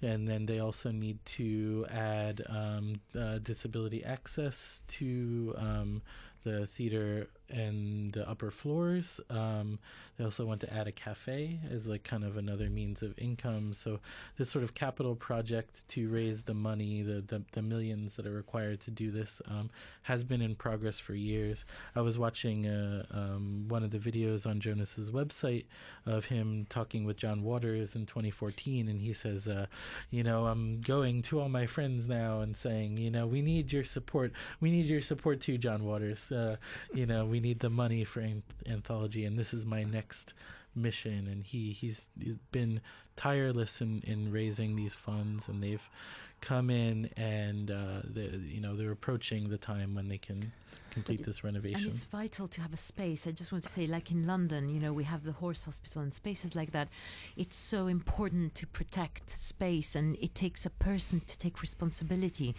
and then they also need to add um, uh, disability access to um, the theater and the upper floors. Um, they also want to add a cafe as like kind of another means of income. So this sort of capital project to raise the money, the the, the millions that are required to do this, um, has been in progress for years. I was watching uh, um, one of the videos on Jonas's website of him talking with John Waters in 2014, and he says, uh, you know, I'm going to all my friends now and saying, you know, we need your support. We need your support too, John Waters. Uh, you know, we need the money for an- anthology, and this is my next mission. And he he's been tireless in in raising these funds, and they've come in and uh, you know they're approaching the time when they can complete it- this And renovation. it's vital to have a space. I just want to say, like in London, you know, we have the horse hospital and spaces like that. It's so important to protect space, and it takes a person to take responsibility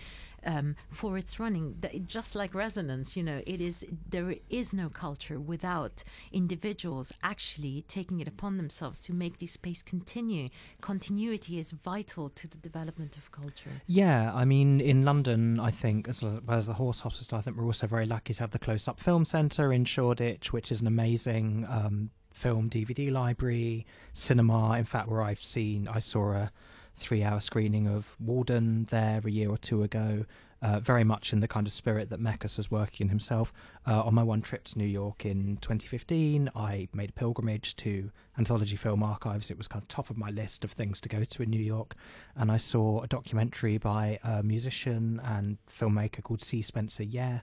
um, for its running. Just like resonance, you know, it is there is no culture without individuals actually taking it upon themselves to make this space continue. Continuity is vital to the development of culture. Yeah, I mean, in London, I think, as well as the Horse Hospital, I think we're also very lucky to have the Close Up Film Centre in Shoreditch, which is an amazing um, film DVD library, cinema. In fact, where I've seen, I saw a three hour screening of Walden there a year or two ago, uh, very much in the kind of spirit that Mekas is working himself. Uh, on my one trip to New York in 2015, I made a pilgrimage to Anthology Film Archives. It was kind of top of my list of things to go to in New York. And I saw a documentary by a musician and filmmaker called C. Spencer Yeh,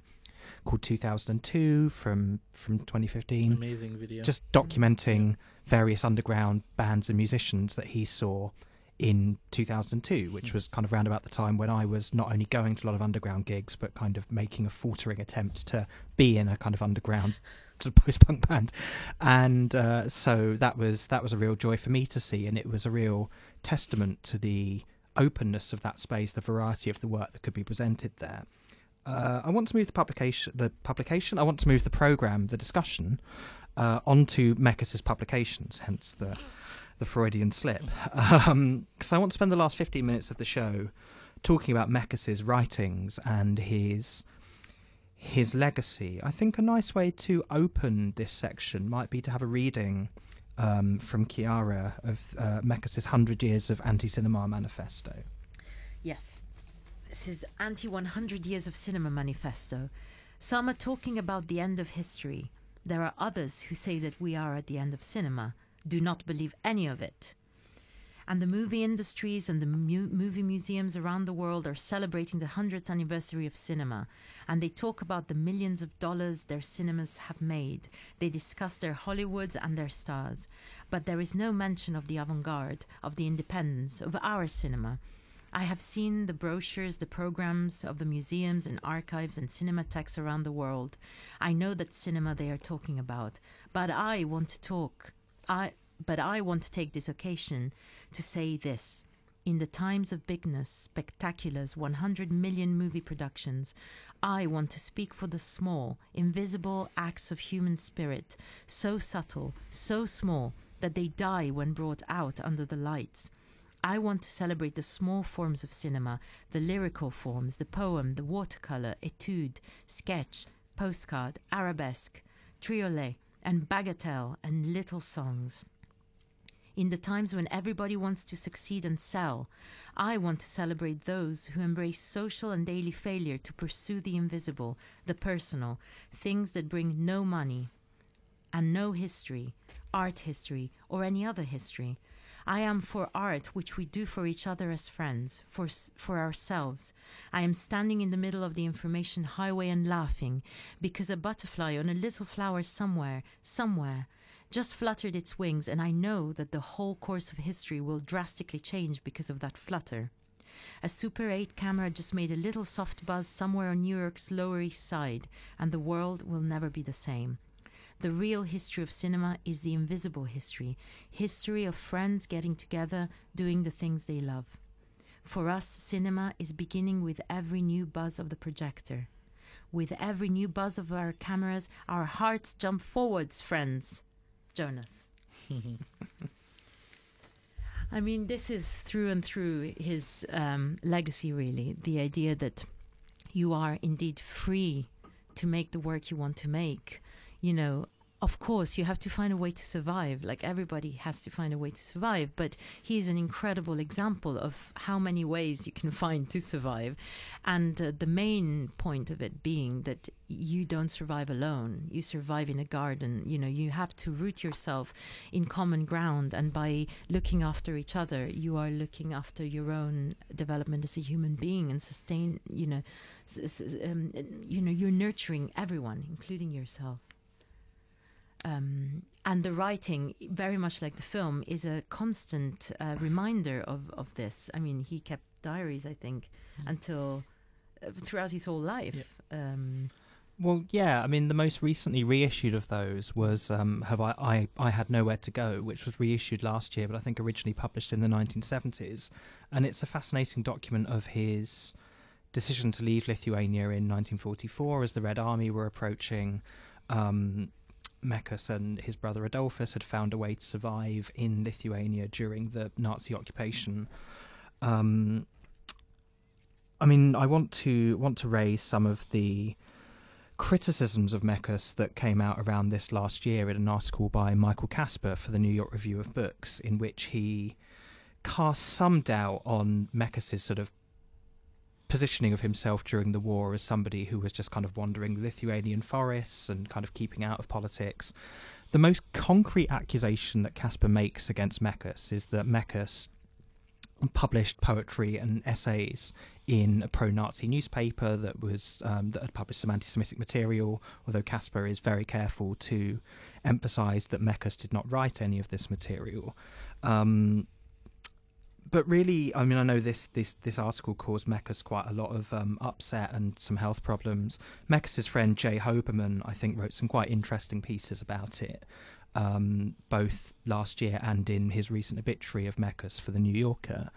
called 2002 from, from 2015 Amazing video. just documenting various underground bands and musicians that he saw in 2002, which Mm. was kind of round about the time when I was not only going to a lot of underground gigs, but kind of making a faltering attempt to be in a kind of underground sort of post-punk band, and uh, so that was that was a real joy for me to see, and it was a real testament to the openness of that space, the variety of the work that could be presented there. Uh, I want to move the publication, the publication. I want to move the program, the discussion, uh, onto Mekas's publications. Hence the the Freudian slip. Because I want to spend the last fifteen minutes of the show talking about Mekas's writings and his his legacy. I think a nice way to open this section might be to have a reading um, from Chiara of uh, Mekas's Hundred Years of Anti-Cinema Manifesto. Yes. This is Anti 100 Years of Cinema Manifesto. Some are talking about the end of history. There are others who say that we are at the end of cinema. Do not believe any of it. And the movie industries and the mu- movie museums around the world are celebrating the 100th anniversary of cinema. And they talk about the millions of dollars their cinemas have made. They discuss their Hollywoods and their stars. But there is no mention of the avant garde, of the independence, of our cinema. I have seen the brochures, the programs of the museums and archives and cinematheques around the world. I know that cinema they are talking about, but I want to talk. I but I want to take this occasion to say this. In the times of bigness, spectaculars, 100 million movie productions, I want to speak for the small, invisible acts of human spirit, so subtle, so small, that they die when brought out under the lights. I want to celebrate the small forms of cinema, the lyrical forms, the poem, the watercolor, etude, sketch, postcard, arabesque, triolet, and bagatelle, and little songs. In the times when everybody wants to succeed and sell, I want to celebrate those who embrace social and daily failure to pursue the invisible, the personal, things that bring no money and no history, art history, or any other history. I am for art which we do for each other as friends, for, for ourselves. I am standing in the middle of the information highway and laughing because a butterfly on a little flower somewhere, somewhere, just fluttered its wings, and I know that the whole course of history will drastically change because of that flutter. A Super 8 camera just made a little soft buzz somewhere on New York's Lower East Side, and the world will never be the same. The real history of cinema is the invisible history, history of friends getting together, doing the things they love. For us, cinema is beginning with every new buzz of the projector. With every new buzz of our cameras, our hearts jump forwards, friends. Jonas. I mean, this is through and through his um, legacy, really. The idea that you are indeed free to make the work you want to make. You know, of course, you have to find a way to survive. Like everybody has to find a way to survive. But he's an incredible example of how many ways you can find to survive. And uh, the main point of it being that you don't survive alone. You survive in a garden. You know, you have to root yourself in common ground. And by looking after each other, you are looking after your own development as a human being and sustain, you know, um, you know, you're nurturing everyone, including yourself. Um, and the writing, very much like the film, is a constant uh, reminder of, of this. I mean, he kept diaries, I think, until uh, throughout his whole life. Um, Well, yeah. I mean, the most recently reissued of those was um, "Have I, I I Had Nowhere to Go," which was reissued last year, but I think originally published in the 1970s, and it's a fascinating document of his decision to leave Lithuania in 1944 as the Red Army were approaching. Um, Mekas and his brother Adolfas had found a way to survive in Lithuania during the Nazi occupation. Um, I mean, I want to want to raise some of the criticisms of Mekas that came out around this last year in an article by Michael Casper for the New York Review of Books, in which he cast some doubt on Mekas's sort of positioning of himself during the war as somebody who was just kind of wandering Lithuanian forests and kind of keeping out of politics. The most concrete accusation that Casper makes against Mekas is that Mekas published poetry and essays in a pro-Nazi newspaper that was um, that had published some anti-Semitic material. Although Casper is very careful to emphasise that Mekas did not write any of this material. Um, but really, I mean, I know this this this article caused Mekas quite a lot of um, upset and some health problems. Mekas's friend J. Hoberman, I think, wrote some quite interesting pieces about it, um, both last year and in his recent obituary of Mekas for the New Yorker.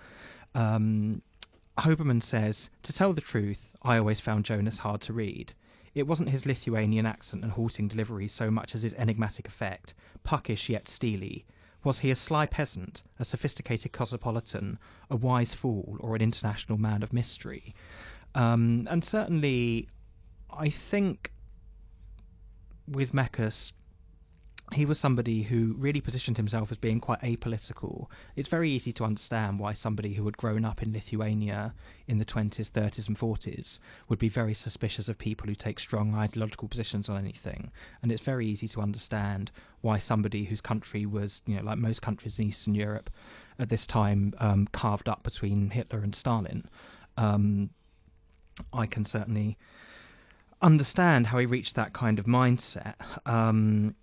Um, Hoberman says, "To tell the truth, I always found Jonas hard to read." It wasn't his Lithuanian accent and halting delivery so much as his enigmatic effect, puckish yet steely, was he a sly peasant, a sophisticated cosmopolitan, a wise fool, or an international man of mystery? Um, and certainly, I think with Mekas, he was somebody who really positioned himself as being quite apolitical. It's very easy to understand why somebody who had grown up in Lithuania in the 20s, 30s, and 40s would be very suspicious of people who take strong ideological positions on anything. And it's very easy to understand why somebody whose country was, you know, like most countries in Eastern Europe at this time, um, carved up between Hitler and Stalin. Um, I can certainly understand how he reached that kind of mindset. Um,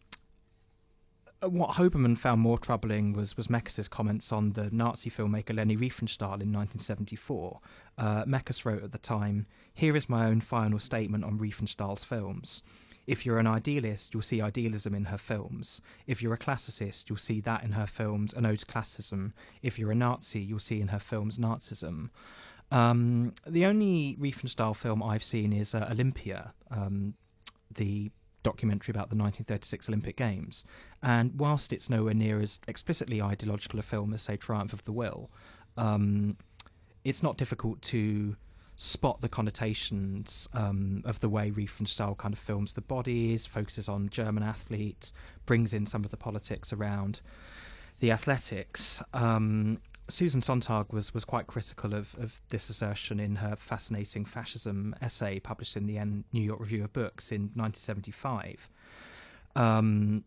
what Hoberman found more troubling was was Mekas's comments on the Nazi filmmaker Leni Riefenstahl in 1974. Uh, Mekas wrote at the time, "Here is my own final statement on Riefenstahl's films." If you're an idealist, you'll see idealism in her films. If you're a classicist, you'll see that in her films, an ode to classicism. If you're a Nazi, you'll see in her films Nazism. Um, the only Riefenstahl film I've seen is uh, Olympia, um, the documentary about the 1936 Olympic Games. And whilst it's nowhere near as explicitly ideological a film as, say, Triumph of the Will, um, it's not difficult to spot the connotations um, of the way Riefenstahl kind of films the bodies, focuses on German athletes, brings in some of the politics around the athletics. Um, Susan Sontag was, was quite critical of, of this assertion in her fascinating fascism essay published in the New York Review of Books in 1975. Um,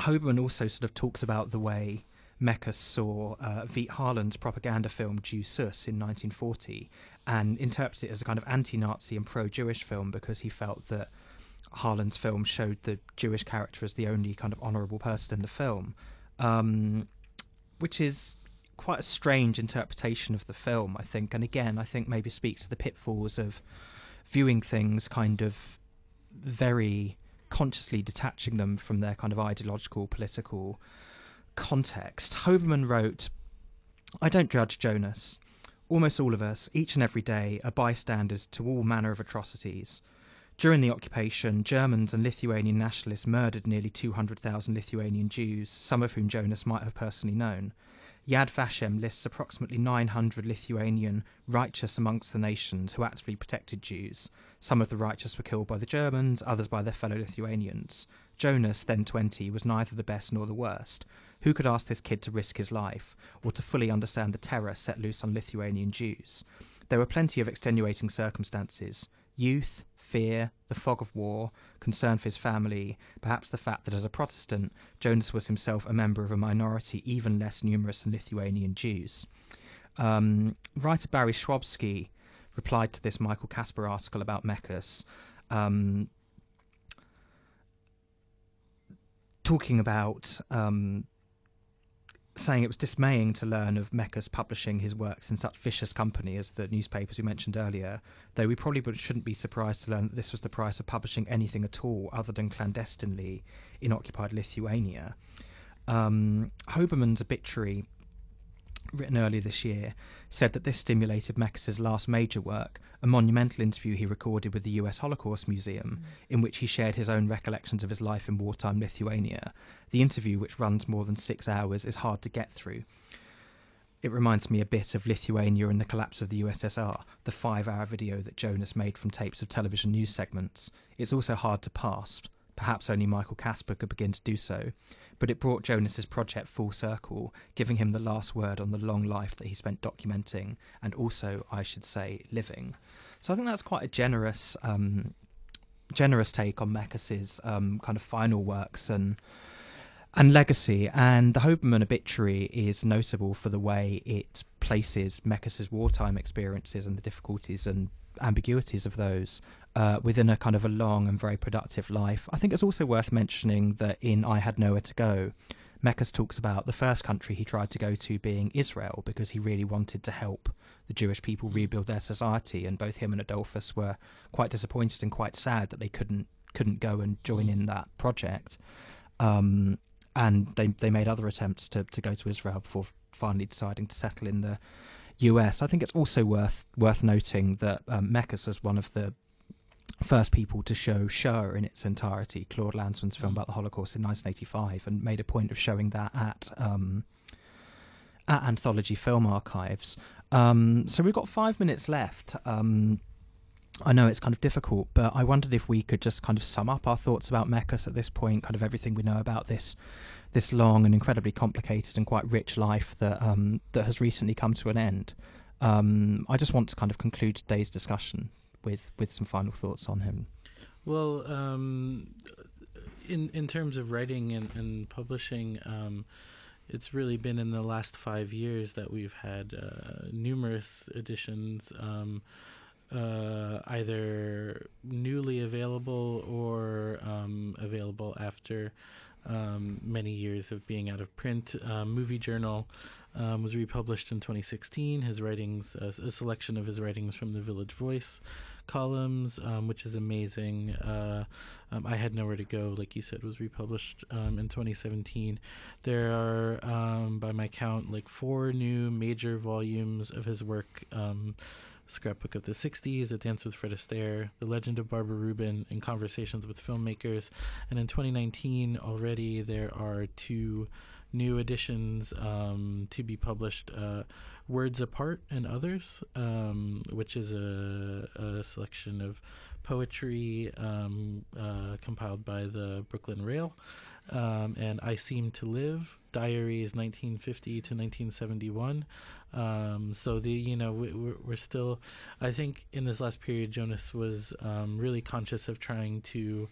Hoberman also sort of talks about the way Mekas saw uh, Veit Harlan's propaganda film *Jud Süß in 1940 and interpreted it as a kind of anti-Nazi and pro-Jewish film because he felt that Harlan's film showed the Jewish character as the only kind of honourable person in the film, um, which is quite a strange interpretation of the film, I think. And again, I think maybe speaks to the pitfalls of viewing things kind of very consciously detaching them from their kind of ideological, political context. Hoberman wrote, I don't judge Jonas. Almost all of us, each and every day, are bystanders to all manner of atrocities. During the occupation, Germans and Lithuanian nationalists murdered nearly 200,000 Lithuanian Jews, some of whom Jonas might have personally known. Yad Vashem lists approximately 900 Lithuanian righteous amongst the nations who actively protected Jews. Some of the righteous were killed by the Germans, others by their fellow Lithuanians. Jonas, then 20, was neither the best nor the worst. Who could ask this kid to risk his life, or to fully understand the terror set loose on Lithuanian Jews? There were plenty of extenuating circumstances youth, fear, the fog of war, concern for his family, perhaps the fact that as a Protestant, Jonas was himself a member of a minority even less numerous than Lithuanian Jews. Um, writer Barry Schwabsky replied to this Michael Casper article about Mekas, um, talking about um, saying it was dismaying to learn of Mekas publishing his works in such vicious company as the newspapers we mentioned earlier, though we probably shouldn't be surprised to learn that this was the price of publishing anything at all other than clandestinely in occupied Lithuania. Um, Hoberman's obituary written earlier this year, said that this stimulated Mekas's last major work, a monumental interview he recorded with the US Holocaust Museum, mm. in which he shared his own recollections of his life in wartime Lithuania. The interview, which runs more than six hours, is hard to get through. It reminds me a bit of Lithuania and the collapse of the USSR, the five hour video that Jonas made from tapes of television news segments. It's also hard to pass, Perhaps only Michael Casper could begin to do so, but it brought Jonas's project full circle, giving him the last word on the long life that he spent documenting and also, I should say, living. So I think that's quite a generous, um, generous take on Mekas's um, kind of final works and and legacy. And the Hoberman obituary is notable for the way it places Mekas's wartime experiences and the difficulties and ambiguities of those uh, within a kind of a long and very productive life. I think it's also worth mentioning that in I Had Nowhere to Go, Mekas talks about the first country he tried to go to being Israel because he really wanted to help the Jewish people rebuild their society, and both him and Adolfas were quite disappointed and quite sad that they couldn't couldn't go and join in that project. Um, and they they made other attempts to, to go to Israel before finally deciding to settle in the US. I think it's also worth worth noting that um, Mekas was one of the first people to show Shoah in its entirety, Claude Lanzmann's film mm. about the Holocaust in 1985, and made a point of showing that at um, at Anthology Film Archives. Um, so we've got five minutes left. Um, I know it's kind of difficult, but I wondered if we could just kind of sum up our thoughts about Mekas at this point, kind of everything we know about this this long and incredibly complicated and quite rich life that um, that has recently come to an end. Um, I just want to kind of conclude today's discussion with with some final thoughts on him. Well, um, in in terms of writing and, and publishing, um, it's really been in the last five years that we've had uh, numerous editions. Um, uh, either newly available or um, available after um, many years of being out of print. Uh, Movie Journal um, was republished in 2016. His writings, a selection of his writings from the Village Voice columns, um, which is amazing. Uh, um, I Had Nowhere to Go, like you said, was republished um, in 2017. There are, by my count, like four new major volumes of his work. Scrapbook of the 60s, A Dance with Fred Astaire, The Legend of Barbara Rubin, and Conversations with Filmmakers. And in 2019, already there are two new editions um, to be published uh, Words Apart and Others, um, which is a, a, selection of poetry um, uh, compiled by the Brooklyn Rail. Um, and I Seem to Live, Diaries 1950 to 1971. Um, so the you know we, are we're still, I think in this last period Jonas was um, really conscious of trying to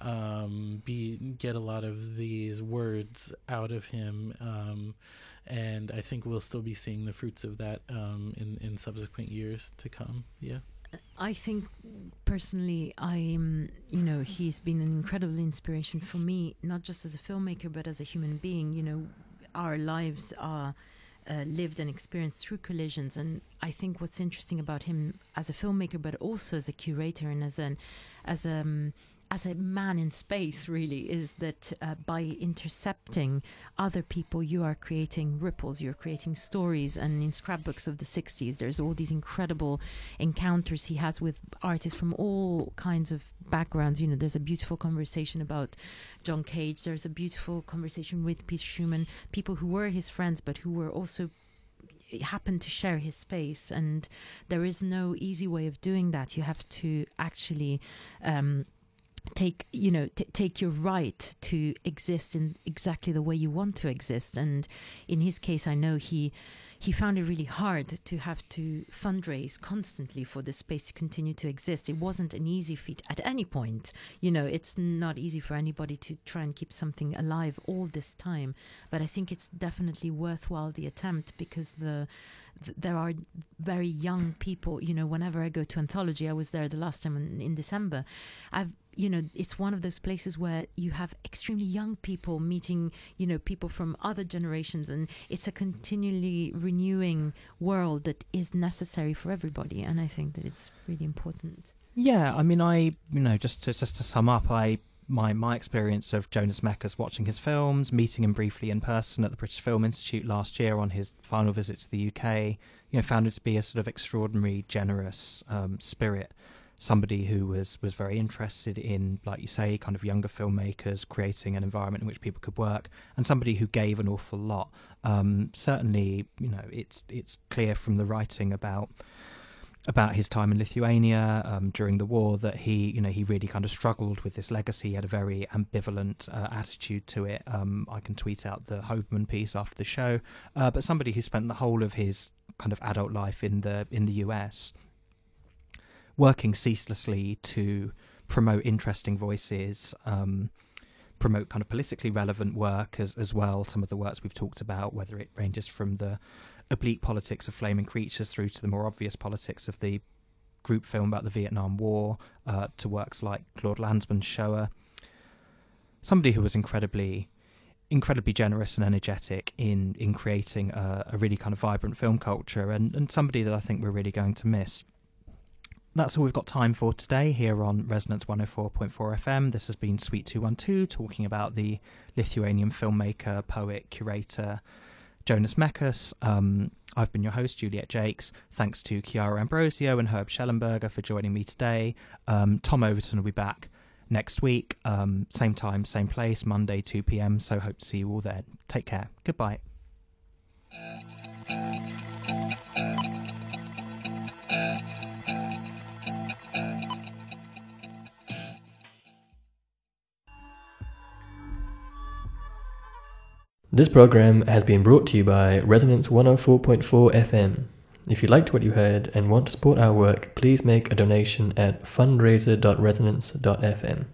um, be get a lot of these words out of him, um, and I think we'll still be seeing the fruits of that um, in in subsequent years to come. Yeah. I think personally, I'm, you know, he's been an incredible inspiration for me, not just as a filmmaker, but as a human being. You know, our lives are uh, lived and experienced through collisions. And I think what's interesting about him as a filmmaker, but also as a curator and as an as a um, as a man in space, really, is that uh, by intercepting other people, you are creating ripples, you're creating stories. And in scrapbooks of the 60s, there's all these incredible encounters he has with artists from all kinds of backgrounds. You know, there's a beautiful conversation about John Cage, there's a beautiful conversation with Peter Schumann, people who were his friends, but who were also happened to share his space and there is no easy way of doing that you have to actually um, take you know t- take your right to exist in exactly the way you want to exist. And in his case i know he he found it really hard to have to fundraise constantly for the space to continue to exist. It wasn't an easy feat at any point. You know it's not easy for anybody to try and keep something alive all this time. But i think it's definitely worthwhile the attempt because the there are very young people you know whenever i go to anthology i was there the last time in, in december. I've you know it's one of those places where you have extremely young people meeting you know people from other generations and it's a continually renewing world that is necessary for everybody and i think that it's really important. Yeah i mean i you know just to just to sum up i my my experience of Jonas Mekas watching his films, meeting him briefly in person at the British Film Institute last year on his final visit to the UK, you know, found it to be a sort of extraordinary, generous um, spirit somebody who was was very interested in, like you say, kind of younger filmmakers creating an environment in which people could work, and somebody who gave an awful lot. Um, certainly, you know, it's it's clear from the writing about about his time in Lithuania um, during the war that he, you know, he really kind of struggled with this legacy. He had a very ambivalent uh, attitude to it. Um, I can tweet out the Hoberman piece after the show, uh, but somebody who spent the whole of his kind of adult life in the in the US working ceaselessly to promote interesting voices, um, promote kind of politically relevant work as as well. Some of the works we've talked about, whether it ranges from the oblique politics of flaming creatures through to the more obvious politics of the group film about the Vietnam War, uh, to works like Claude Lanzmann's Shoah. Somebody who was incredibly incredibly generous and energetic in in creating a, a really kind of vibrant film culture, and and somebody that I think we're really going to miss that's all we've got time for today here on Resonance 104.4 FM. This has been Suite 212 talking about the Lithuanian filmmaker, poet, curator Jonas Mekas. Um, I've been your host, Juliet Jacques. Thanks to Chiara Ambrosio and Herb Schellenberger for joining me today. Um, Tom Overton will be back next week, um, same time, same place, Monday, 2 pm. So hope to see you all then. Take care. Goodbye. This program has been brought to you by Resonance 104.4 FM. If you liked what you heard and want to support our work, please make a donation at fundraiser.resonance.fm.